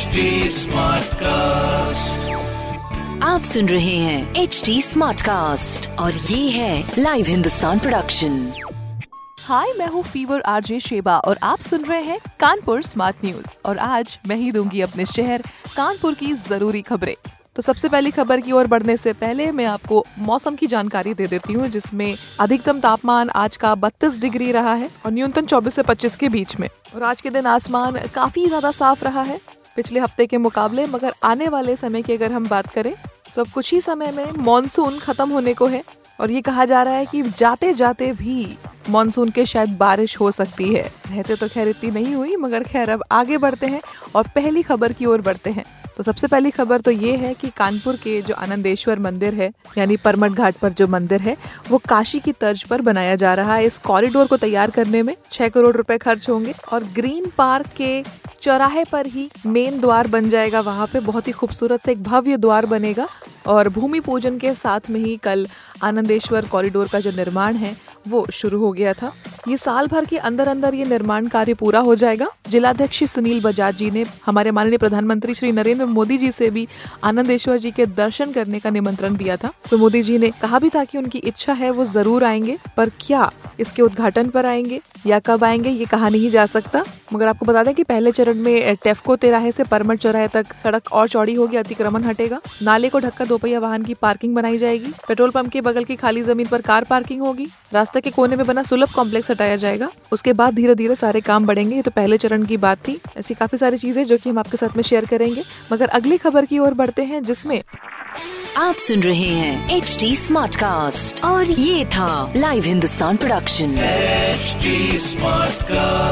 HD Smartcast. आप सुन रहे हैं एच डी स्मार्ट कास्ट और ये है लाइव हिंदुस्तान प्रोडक्शन हाय मैं हूँ फीवर आरजे शेबा और आप सुन रहे हैं कानपुर स्मार्ट न्यूज़ और आज मैं ही दूँगी अपने शहर कानपुर की ज़रूरी खबरें। तो सबसे पहली खबर की ओर बढ़ने से पहले मैं आपको मौसम की जानकारी दे देती हूँ जिसमें अधिकतम तापमान आज का 32 डिग्री रहा है और न्यूनतम 24 से 25 के बीच में। और आज के दिन आसमान काफ़ी ज़्यादा साफ़ रहा है पिछले हफ़्ते के मुकाबले, मगर आने वाले समय की अगर हम बात करें तो अब कुछ ही समय में मानसून खत्म होने को है। और ये कहा जा रहा है कि जाते जाते भी मानसून के शायद बारिश हो सकती है। रहते तो खैर इतनी नहीं हुई, मगर खैर अब आगे बढ़ते हैं और पहली खबर की ओर बढ़ते हैं। तो सबसे पहली खबर तो ये है कि कानपुर के जो आनंदेश्वर मंदिर है, यानी परमट घाट पर जो मंदिर है, वो काशी की तर्ज पर बनाया जा रहा है। इस कॉरिडोर को तैयार करने में छह करोड़ रुपए खर्च होंगे और ग्रीन पार्क के चौराहे पर ही मेन द्वार बन जाएगा। वहाँ पे बहुत ही खूबसूरत से एक भव्य द्वार बनेगा और भूमि पूजन के साथ में ही कल आनंदेश्वर कॉरिडोर का जो निर्माण है वो शुरू हो गया था। ये साल भर के अंदर अंदर ये निर्माण कार्य पूरा हो जाएगा। जिलाध्यक्ष सुनील बजाज जी ने हमारे माननीय प्रधानमंत्री श्री नरेंद्र मोदी जी से भी आनंदेश्वर जी के दर्शन करने का निमंत्रण दिया था। तो मोदी जी ने कहा भी था कि उनकी इच्छा है वो ज़रूर आएँगे, पर क्या इसके उद्घाटन पर आएँगे या कब आएँगे ये कहा नहीं जा सकता। मगर आपको बता दें कि पहले चरण में टेफको तिराहे से परमट चौराहे तक सड़क और चौड़ी होगी, अतिक्रमण हटेगा। नाले को ढककर दोपहिया वाहन की पार्किंग बनाई जाएगी। पेट्रोल पंप के बगल की खाली ज़मीन पर कार पार्किंग होगी। रास्ते के कोने में बना सुलभ कॉम्प्लेक्स हटाया जाएगा। उसके बाद धीरे धीरे सारे काम बढ़ेंगे। ये तो पहले चरण की बात थी। ऐसी काफ़ी सारी चीज़ें जो कि हम आपके साथ में शेयर करेंगे। मगर अगली खबर की ओर बढ़ते हैं जिसमें आप सुन रहे हैं एच डी स्मार्ट कास्ट और ये था live Hindustan production smart Smartcast.